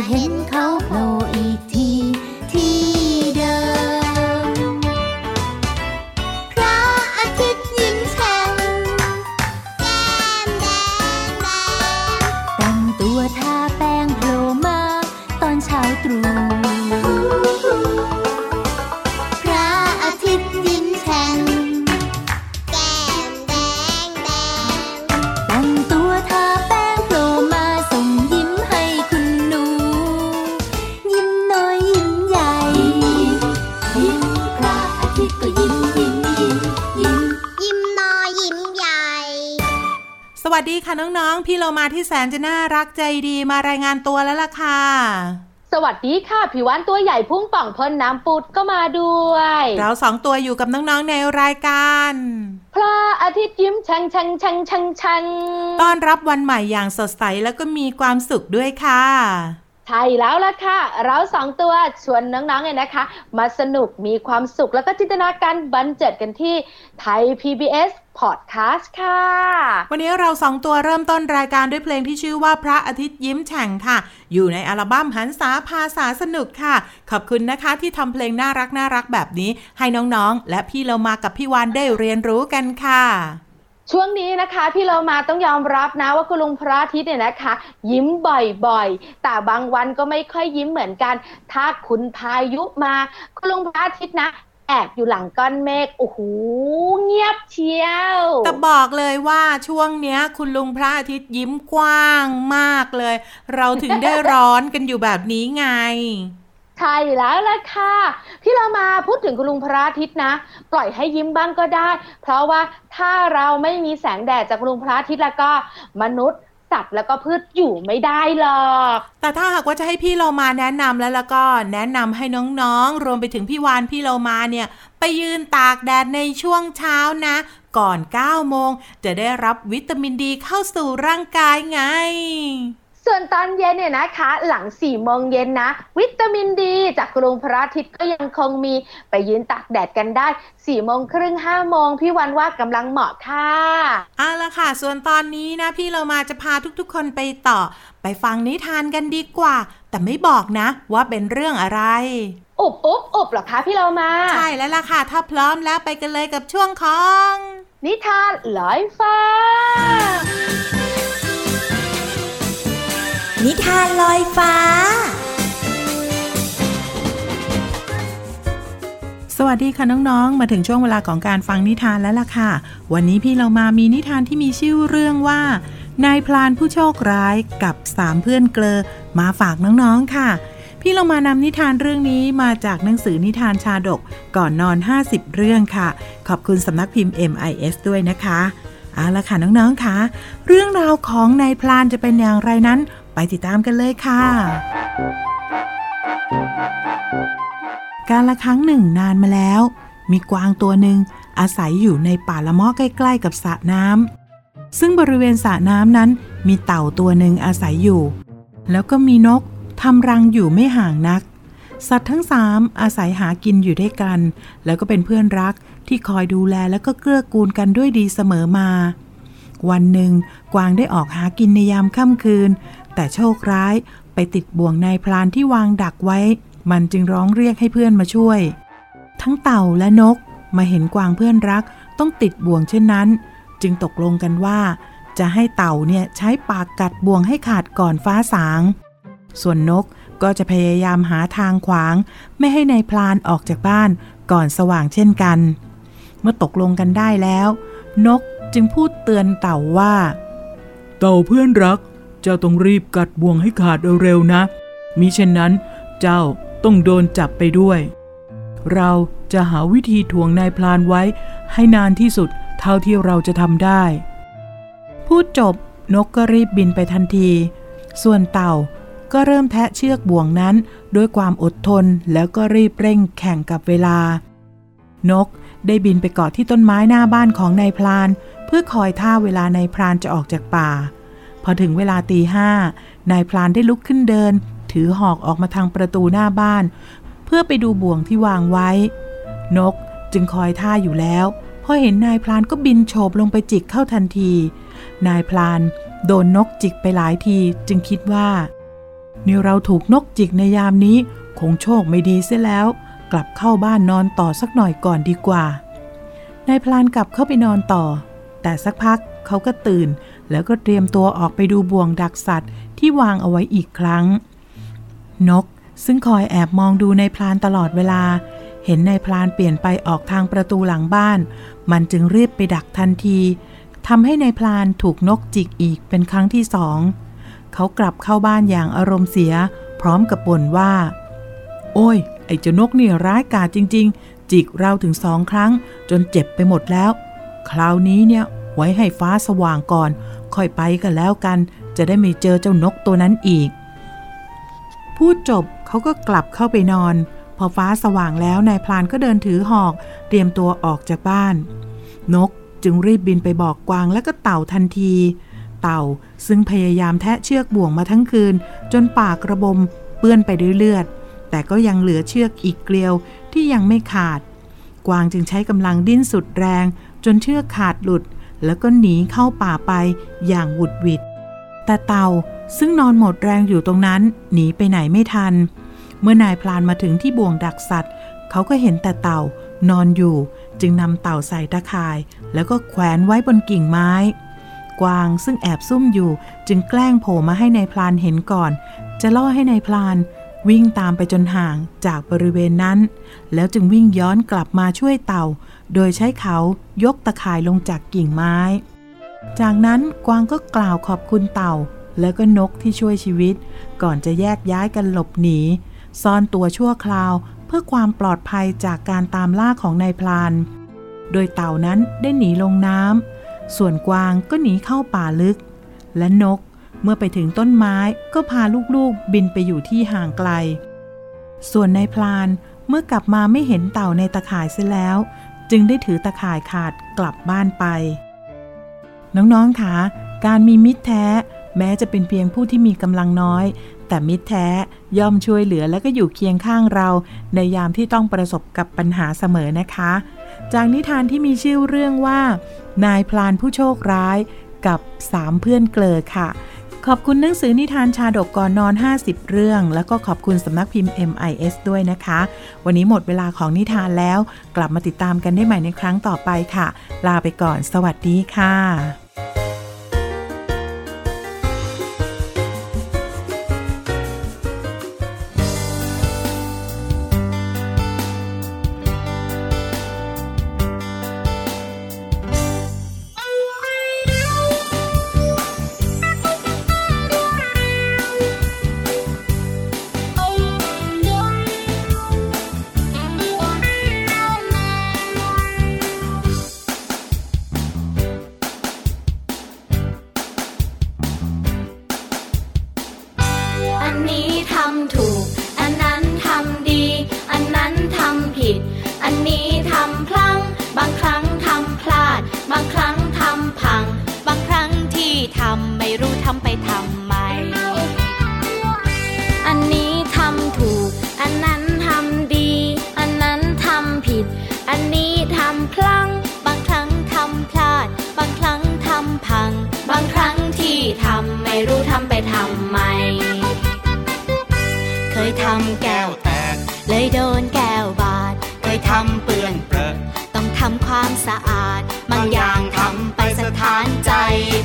変 วัสดีค่ะน้องๆ พี่เรามาที่แสนจะน่ารักใจดีมารายงานตัวแล้วล่ะค่ะ สวัสดีค่ะผิววันตัวใหญ่พุ่งป่องพ่นน้ำปุดก็มาด้วย เราสองตัวอยู่กับน้องๆในรายการพระอาทิตย์ยิ้มชังชังชังชังชังต้อนรับวันใหม่อย่างสดใสแล้วก็มีความสุขด้วยค่ะใช่แล้วล่ะค่ะ เราสองตัวชวนน้องๆเนี่ยนะคะ มาสนุกมีความสุขแล้วก็จินตนาการบันเจิดกันที่ไทย PBS Podcast ค่ะ วันนี้เราสองตัวเริ่มต้นรายการด้วยเพลงที่ชื่อว่าพระอาทิตย์ยิ้มแฉ่งค่ะ อยู่ในอัลบั้มหันษาภาษาสนุกค่ะ ขอบคุณนะคะที่ทำเพลงน่ารักน่ารักแบบนี้ ให้น้องๆ และพี่เรามากับพี่วานได้เรียนรู้กันค่ะช่วงนี้นะคะพี่เรามาต้องยอมรับนะว่าคุณลุงพระอาทิตย์เนี่ยนะคะ ยิ้มบ่อยๆ แต่บางวันก็ไม่ค่อยยิ้มเหมือนกัน ถ้าคุณพายุมาคุณลุงพระอาทิตย์นะ แอบอยู่หลังก้อนเมฆโอ้โหเงียบเชียวแต่บอกเลยว่าช่วงเนี้ย คุณลุงพระอาทิตย์ยิ้มกว้างมากเลย เราถึงได้ร้อนกันอยู่แบบนี้ไง ใช่แล้วล่ะค่ะ พี่เรามาพูดถึงคุณลุงพระอาทิตย์นะ ปล่อยให้ยิ้มบ้างก็ได้ เพราะว่าถ้าเราไม่มีแสงแดดจากคุณลุงพระอาทิตย์แล้วก็มนุษย์ สัตว์แล้วก็พืชอยู่ไม่ได้หรอก แต่ถ้าหากว่าจะให้พี่เรามาแนะนำแล้วแล้วก็แนะนำให้น้องๆ รวมไปถึงพี่วานพี่เรามาเนี่ย ไปยืนตากแดดในช่วงเช้านะ ก่อน9โมงจะได้รับวิตามินดีเข้าสู่ร่างกายไง ส่วนตอนเย็นเนี่ยนะคะ หลัง4ี่โมงเย็นนะ วิตามินดี จากกรุงพระอาทิตย์ก็ยังคงมีไปยืนตากแดดกันได้4ี่โมงครึ่งห้าโมงพี่วันว่ากำลังเหมาะค่ะเอาละค่ะ ส่วนตอนนี้นะ พี่เรามาจะพาทุกๆคนไปต่อ ไปฟังนิทานกันดีกว่า แต่ไม่บอกนะ ว่าเป็นเรื่องอะไรอุบอุบอุบหรอคะพี่เรามา ใช่แล้วล่ะค่ะ ถ้าพร้อมแล้วไปกันเลยกับช่วงของ นิทานลอยฟ้า นิทานลอยฟ้า สวัสดีค่ะน้องๆ มาถึงช่วงเวลาของการฟังนิทานแล้วล่ะค่ะ วันนี้พี่เรามามีนิทานที่มีชื่อเรื่องว่า นายพลานผู้โชคร้ายกับสามเพื่อนเกลอมาฝากน้องๆค่ะ พี่เรามานำนิทานเรื่องนี้มาจากหนังสือนิทานชาดกก่อนนอน 50 เรื่องค่ะ ขอบคุณสำนักพิมพ์ MIS ด้วยนะคะเอาละค่ะน้องๆค่ะ เรื่องราวของนายพลานจะเป็นอย่างไรนั้น ไปติดตามกันเลยค่ะ การละครั้งหนึ่งนานมาแล้ว มีกวางตัวหนึ่งอาศัยอยู่ในป่าละมาะใกล้ ๆ กับสระน้ำซึ่งบริเวณสระน้ำนั้นมีเต่าตัวหนึ่งอาศัยอยู่ แล้วก็มีนกทำรังอยู่ไม่ห่างนัก สัตว์ทั้งสามอาศัยหากินอยู่ด้วยกัน แล้วก็เป็นเพื่อนรักที่คอยดูแลและก็เกื้อกูลกันด้วยดีเสมอมา วันหนึ่งกวางได้ออกหากินในยามค่ำคืน แต่โชคร้ายไปติดบ่วงนายพลานที่วางดักไว้ มันจึงร้องเรียกให้เพื่อนมาช่วย ทั้งเต่าและนกมาเห็นกวางเพื่อนรักต้องติดบ่วงเช่นนั้น จึงตกลงกันว่า จะให้เต่าเนี่ยใช้ปากกัดบ่วงให้ขาดก่อนฟ้าสาง ส่วนนกก็จะพยายามหาทางขวาง ไม่ให้ในายพลานออกจากบ้านก่อนสว่างเช่นกัน เมื่อตกลงกันได้แล้ว นกจึงพูดเตือนเต่าว่า เต่าเพื่อนรัก เจ้าต้องรีบกัดบ่วงให้ขาดเร็วๆนะ มิเช่นนั้น เจ้าต้องโดนจับไปด้วย เราจะหาวิธีถ่วงนายพลานไว้ ให้นานที่สุดเท่าที่เราจะทำได้ พูดจบนกก็รีบบินไปทันที ส่วนเต่าก็เริ่มแทะเชือกบ่วงนั้นด้วยความอดทนแล้วก็รีบเร่งแข่งกับเวลา นกได้บินไปเกาะที่ต้นไม้หน้าบ้านของนายพลาน เพื่อคอยท่าเวลานายพรานจะออกจากป่า อถึงเวลาตีห้านายพลานได้ลุกขึ้นเดิน ถือหอกออกมาทางประตูหน้าบ้าน เพื่อไปดูบ่วงที่วางไว้ นกจึงคอยท่าอยู่แล้ว พอเห็นนายพลานก็บินโฉบลงไปจิกเข้าทันที นายพลานโดนนกจิกไปหลายทีจึงคิดว่านี่เราถูกนกจิกในยามนี้ คงโชคไม่ดีเสียแล้ว กลับเข้าบ้านนอนต่อสักหน่อยก่อนดีกว่านายพลานกลับเข้าไปนอนต่อ แต่สักพักเขาก็ตื่น แล้วก็เตรียมตัวออกไปดูบ่วงดักสัตว์ที่วางเอาไว้อีกครั้ง นกซึ่งคอยแอบมองดูนายพลานตลอดเวลา เห็นนายพลานเปลี่ยนไปออกทางประตูหลังบ้าน มันจึงรีบไปดักทันทีทำให้นายพลานถูกนกจิกอีกเป็นครั้งที่สอง เขากลับเข้าบ้านอย่างอารมณ์เสีย พร้อมกับบ่นว่า โอ้ย ไอ้เจ้านกนี่ร้ายกาจจริง ๆ จิกเราถึงสองครั้ง จนเจ็บไปหมดแล้ว คราวนี้เนี่ย ไว้ให้ฟ้าสว่างก่อน ค่อยไปกันแล้วกัน จะได้ไม่เจอเจ้านกตัวนั้นอีก พูดจบเขาก็กลับเข้าไปนอน พอฟ้าสว่างแล้วนายพลานก็เดินถือหอก เตรียมตัวออกจากบ้าน นกจึงรีบบินไปบอกกวางและก็เต่าทันที เต่าซึ่งพยายามแทะเชือกบ่วงมาทั้งคืน จนปากระบมเปื้อนไปด้วยเลือด แต่ก็ยังเหลือเชือกอีกเกลียวที่ยังไม่ขาด กวางจึงใช้กำลังดิ้นสุดแรง จนเชือกขาดหลุด แล้วก็หนีเข้าป่าไปอย่างหวุดหวิด แต่เต่าซึ่งนอนหมดแรงอยู่ตรงนั้น หนีไปไหนไม่ทัน เมื่อนายพลานมาถึงที่บ่วงดักสัตว์ เขาก็เห็นแต่เต่านอนอยู่ จึงนำเต่าใส่ตะข่าย แล้วก็แขวนไว้บนกิ่งไม้ กวางซึ่งแอบซุ่มอยู่จึงแกล้งโผล่มาให้ในายพลานเห็นก่อน จะล่อให้ในายพลานวิ่งตามไปจนห่างจากบริเวณนั้น แล้วจึงวิ่งย้อนกลับมาช่วยเต่า โดยใช้เขายกตะข่ายลงจากกิ่งไม้ จากนั้นกวางก็กล่าวขอบคุณเต่า แล้วก็นกที่ช่วยชีวิต ก่อนจะแยกย้ายกันหลบหนี ซ่อนตัวชั่วคราวเพื่อความปลอดภัยจากการตามล่าของนายพลาน โดยเต่านั้นได้หนีลงน้ำ ส่วนกวางก็หนีเข้าป่าลึก และนกเมื่อไปถึงต้นไม้ก็พาลูกๆบินไปอยู่ที่ห่างไกล ส่วนนายพลานเมื่อกลับมาไม่เห็นเต่าในตะข่ายเสียแล้ว จึงได้ถือตะข่ายขาดกลับบ้านไป น้องๆคะการมีมิตรแท้ แม้จะเป็นเพียงผู้ที่มีกำลังน้อย แต่มิตรแท้ย่อมช่วยเหลือและก็อยู่เคียงข้างเรา ในยามที่ต้องประสบกับปัญหาเสมอนะคะ จากนิทานที่มีชื่อเรื่องว่า นายพลานผู้โชคร้ายกับสามเพื่อนเกลอค่ะ ขอบคุณหนังสือนิทานชาดกก่อนนอน 50 เรื่อง แล้วก็ขอบคุณสำนักพิมพ์ MIS ด้วยนะคะ วันนี้หมดเวลาของนิทานแล้ว กลับมาติดตามกันได้ใหม่ในครั้งต่อไปค่ะ ลาไปก่อน สวัสดีค่ะำแก้วแตก เลยโดนแก้วบาดเคยทำเปื้อนเปรอะต้องทำความสะอาด บางอย่างทำไปสถานใจ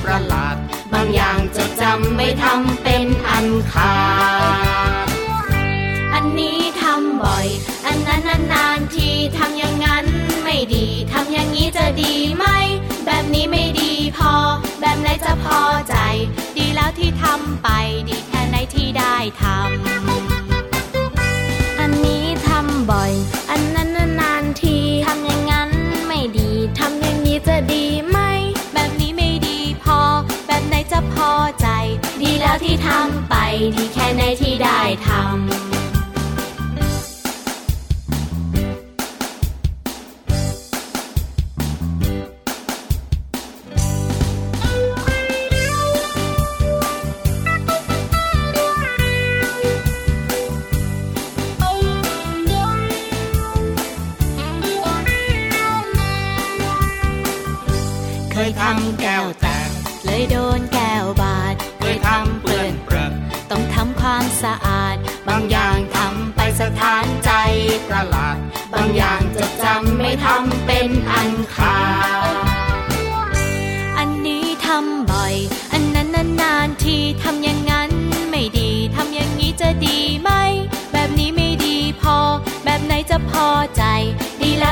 ประหลาด บางอย่างจะจำไม่ทำเป็นอันขาด อันนี้ทำบ่อย อันนั้นนานๆทีทำอย่างนั้นไม่ดี ทำอย่างนี้จะดีไหม แบบนี้ไม่ดีพอ แบบไหนจะพอใจ ดีแล้วที่ทำไป ดีแค่ไหนที่ได้ทำ ดีแค่ไหนที่ได้ทำ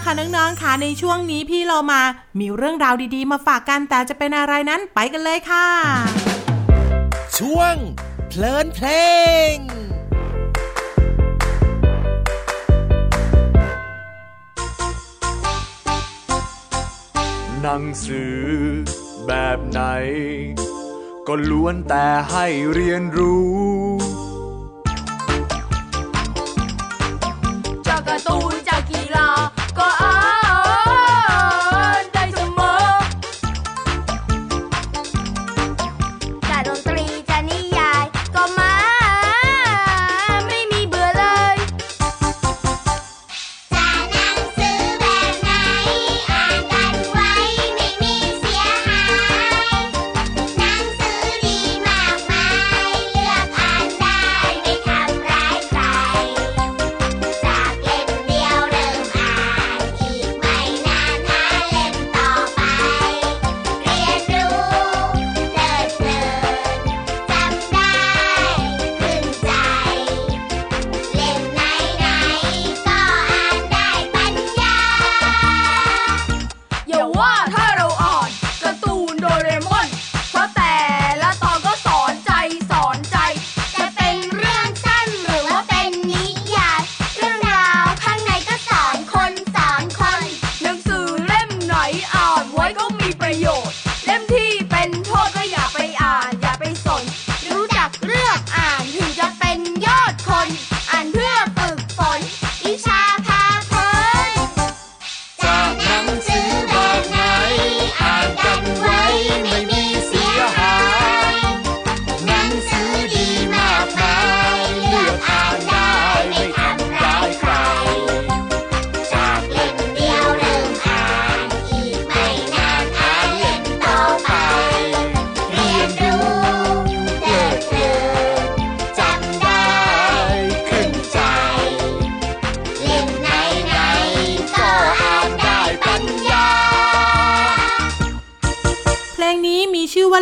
ลับมาค่ะน้องๆค่ะในช่วงนี้พี่เรามามีเรื่องราวดีๆ มาฝากกันแต่จะเป็นอะไรนั้นไปกันเลยค่ะ ช่วงเพลินเพลงหนังสือแบบไหน ก็ล้วนแต่ให้เรียนรู้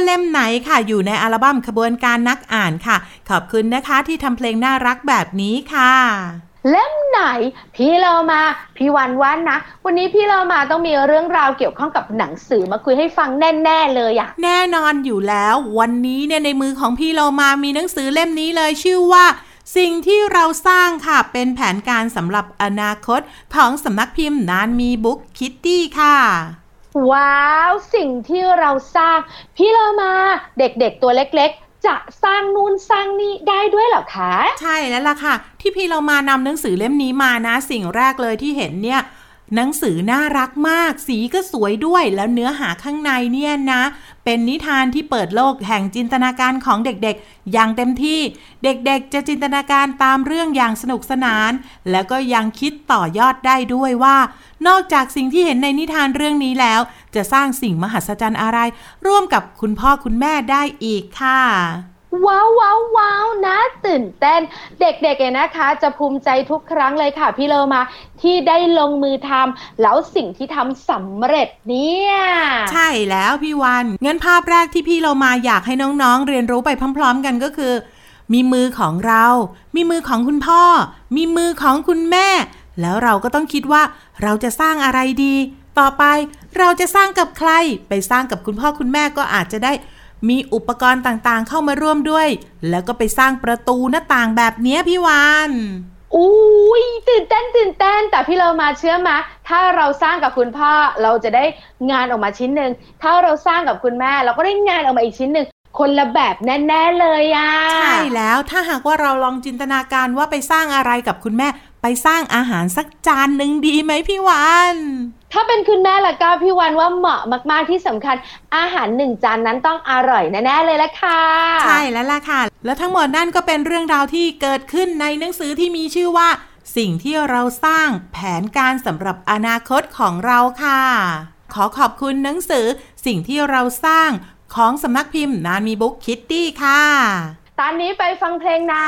เล่มไหนค่ะ อยู่ในอัลบั้มขบวนการนักอ่านค่ะ ขอบคุณนะคะที่ทำเพลงน่ารักแบบนี้ค่ะ เล่มไหน พี่เรามาพี่วันวันนะ วันนี้พี่เรามาต้องมีเรื่องราวเกี่ยวข้องกับหนังสือมาคุยให้ฟังแน่ๆเลยอะแน่นอนอยู่แล้ว วันนี้เนี่ยในมือของพี่เรามามีหนังสือเล่มนี้เลยชื่อว่าสิ่งที่เราสร้างค่ะเป็นแผนการสำหรับอนาคต ของสำนักพิมพ์นานมีบุ๊กคิตตี้ค่ะ ว้าวสิ่งที่เราสร้าง พี่เรามาเด็กๆตัวเล็กๆ จะสร้างนู่นสร้างนี่ได้ด้วยเหรอคะ ใช่แล้วล่ะค่ะ ที่พี่เรามานำหนังสือเล่มนี้มานะ สิ่งแรกเลยที่เห็นเนี่ย หนังสือน่ารักมาก สีก็สวยด้วยแล้วเนื้อหาข้างในเนี่ยนะ เป็นนิทานที่เปิดโลกแห่งจินตนาการของเด็กๆ อย่างเต็มที่ เด็กๆ จะจินตนาการตามเรื่องอย่างสนุกสนาน แล้วก็ยังคิดต่อยอดได้ด้วยว่า นอกจากสิ่งที่เห็นในนิทานเรื่องนี้แล้ว จะสร้างสิ่งมหัศจรรย์อะไร ร่วมกับคุณพ่อคุณแม่ได้อีกค่ะ ว้าวว้าวว้าวนะตื่นเต้น เด็กๆเนี่ยนะคะ จะภูมิใจทุกครั้งเลยค่ะ พี่เลอมาที่ได้ลงมือทำแล้วสิ่งที่ทำสำเร็จเนี่ย ใช่แล้วพี่วันงั้นภาพแรกที่พี่เรามาอยากให้น้องๆ เรียนรู้ไปพร้อม ๆ กันก็คือ มีมือของเรา มีมือของคุณพ่อ มีมือของคุณแม่ แล้วเราก็ต้องคิดว่าเราจะสร้างอะไรดี ต่อไปเราจะสร้างกับใคร ไปสร้างกับคุณพ่อคุณแม่ก็อาจจะได้ มีอุปกรณ์ต่างๆเข้ามาร่วมด้วย แล้วก็ไปสร้างประตูหน้าต่างแบบเนี้ยพี่วานอุ้ยตื่นเต้นตื่นเต้น แต่พี่เรามาเชื่อมาถ้าเราสร้างกับคุณพ่อเราจะได้งานออกมาชิ้นหนึ่งถ้าเราสร้างกับคุณแม่ เราก็ได้งานออกมาอีกชิ้นหนึ่งคนละแบบแน่ๆเลยอะใช่แล้วถ้าหากว่าเราลองจินตนาการว่าไปสร้างอะไรกับคุณแม่ ไปสร้างอาหารสักจานหนึ่งดีไหมพี่วาน ถ้าเป็นคุณแม่ละก็พี่วันว่าเหมาะมาก ๆ ที่สำคัญ อาหารหนึ่งจานนั้นต้องอร่อยแน่ๆเลยละค่ะ ใช่แล้วล่ะค่ะ แล้วทั้งหมดนั่นก็เป็นเรื่องราวที่เกิดขึ้นในหนังสือที่มีชื่อว่า สิ่งที่เราสร้างแผนการสำหรับอนาคตของเราค่ะ ขอขอบคุณหนังสือ สิ่งที่เราสร้างของสำนักพิมพ์นานมีบุ๊กคิตตี้ค่ะ ตอนนี้ไปฟังเพลงนะ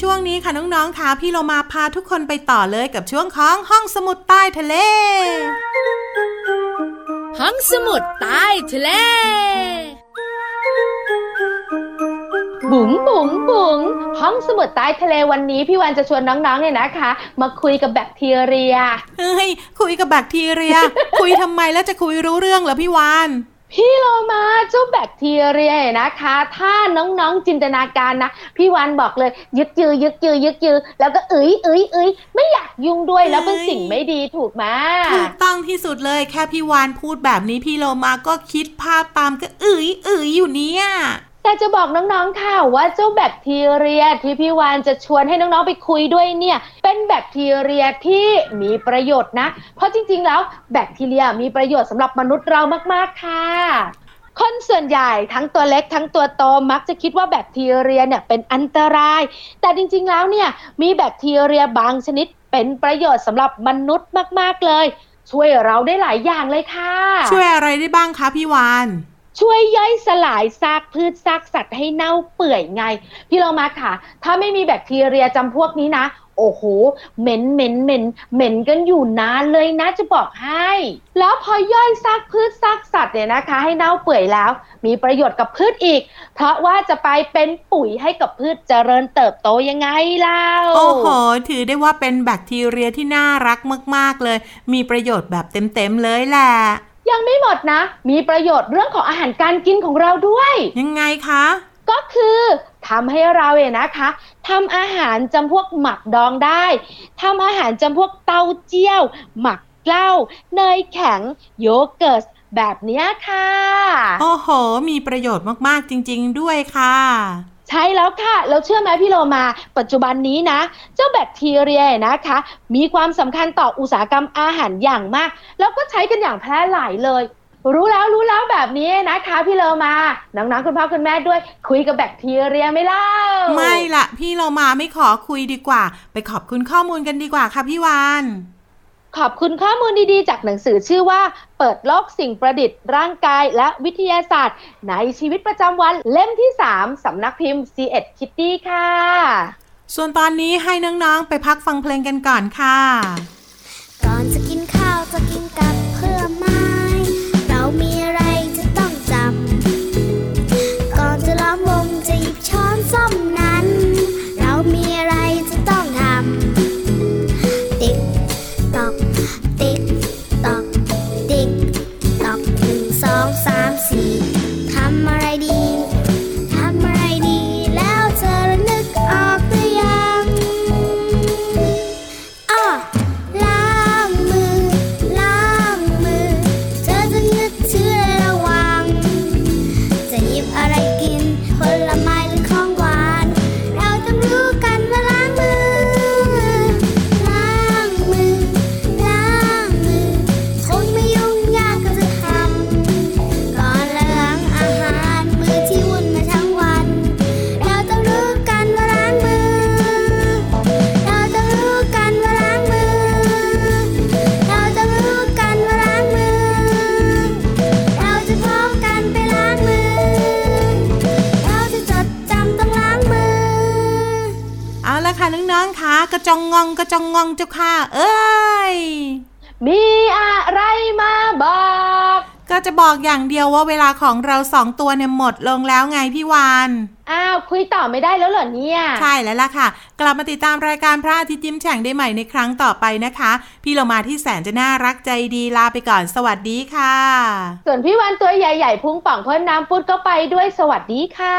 ช่วงนี้ค่ะน้องๆค่ะพี่เรามาพาทุกคนไปต่อเลยกับช่วงของห้องสมุดใต้ทะเล ห้องสมุดใต้ทะเล บุ๋งบุ๋งบุ๋งห้องสมุดใต้ทะเลวันนี้พี่วันจะชวนน้องๆเนี่ยนะคะ มาคุยกับแบคทีเรียเฮ้ยคุยกับแบคทีเรีย คุยทำไมแล้วจะคุยรู้เรื่องเหรอพี่วาน พี่โลมาเจ้าแบคทีเรียนะคะ ถ้าน้องๆจินตนาการนะ พี่วันบอกเลย ยึกยือยึกยือยึกยือแล้วก็เอ้ยเอ้ยเอ้ยไม่อยากยุ่งด้วยแล้วเป็นสิ่งไม่ดีถูกไหมถูกต้องที่สุดเลยแค่พี่วานพูดแบบนี้พี่โลมาก็คิดภาพตามก็อึ๋ยอึ๋ยอยู่เนี่ย แต่จะบอกน้องๆค่ะว่าเจ้าแบคทีเรียที่พี่วานจะชวนให้น้องๆไปคุยด้วยเนี่ย เป็นแบคทีเรียที่มีประโยชน์นะ เพราะจริงๆแล้วแบคทีเรียมีประโยชน์สำหรับมนุษย์เรามากๆค่ะคนส่วนใหญ่ทั้งตัวเล็กทั้งตัวโตมักจะคิดว่าแบคทีเรียเนี่ยเป็นอันตราย แต่จริงๆแล้วเนี่ยมีแบคทีเรียบางชนิดเป็นประโยชน์สำหรับมนุษย์มากๆเลย ช่วยเราได้หลายอย่างเลยค่ะ ช่วยอะไรได้บ้างคะพี่วาน ช่วยย่อยสลายซากพืชซากสัตว์ให้เน่าเปื่อยไง พี่เรามาค่ะ ถ้าไม่มีแบคทีเรียจำพวกนี้นะ โอ้โหเหม็นเหม็นเหม็นเหม็นกันอยู่นานเลยนะจะบอกให้ แล้วพอย่อยซากพืชซากสัตว์เนี่ยนะคะ ให้เน่าเปื่อยแล้ว มีประโยชน์กับพืชอีก เพราะว่าจะไปเป็นปุ๋ยให้กับพืชเจริญเติบโตยังไงเล่าโอ้โหถือได้ว่าเป็นแบคทีเรียที่น่ารักมาก ๆเลย มีประโยชน์แบบเต็มๆเลยแหละ ยังไม่หมดนะ มีประโยชน์เรื่องของอาหารการกินของเราด้วย ยังไงคะ ก็คือทำให้เราเนี่ยนะคะทำอาหารจำพวกหมักดองได้ทำอาหารจำพวกเต้าเจี้ยว หมักเหล้าเนยแข็งโยเกิร์ตแบบเนี้ยค่ะ โอ้โห มีประโยชน์มาก ๆ จริง ๆ ด้วยค่ะ ใช่แล้วค่ะเราเชื่อไหมพี่โลมา ปัจจุบันนี้นะ เจ้าแบคทีเรียนะคะ มีความสำคัญต่ออุตสาหกรรมอาหารอย่างมาก แล้วก็ใช้กันอย่างแพร่หลายเลย รู้แล้วรู้แล้วแบบนี้นะคะพี่โลมาน้องๆคุณพ่อคุณแม่ด้วย คุยกับแบคทีเรียไม่เล่า ไม่ละพี่เรามาไม่ขอคุยดีกว่า ไปขอบคุณข้อมูลกันดีกว่าค่ะพี่วาน ขอบคุณข้อมูลดีๆ จากหนังสือชื่อว่า เปิดโลกสิ่งประดิษฐ์ร่างกายและวิทยาศาสตร์ ในชีวิตประจำวันเล่มที่ 3 สำนักพิมพ์ c ีเอ็ดคิตตี้ค่ะ ส่วนตอนนี้ให้น้องๆ ไปพักฟังเพลงกันก่อนค่ะ ก่อนจะกินข้าว งงองกระจองงองเจ้าค่ะ เอ้ย มีอะไรมาบอก ก็จะบอกอย่างเดียวว่าเวลาของเราสองตัวเนี่ยหมดลงแล้วไงพี่วาน อ้าวคุยต่อไม่ได้แล้วเหรอเนี่ย ใช่แล้วล่ะค่ะ กลับมาติดตามรายการพระอาทิตย์ยิ้มแฉ่งได้ใหม่ในครั้งต่อไปนะคะ พี่เรามาที่แสนจะน่ารักใจดีลาไปก่อนสวัสดีค่ะ ส่วนพี่วันตัวใหญ่ๆ พุงป่องพ่นน้ำปุดก็ไปด้วยสวัสดีค่ะ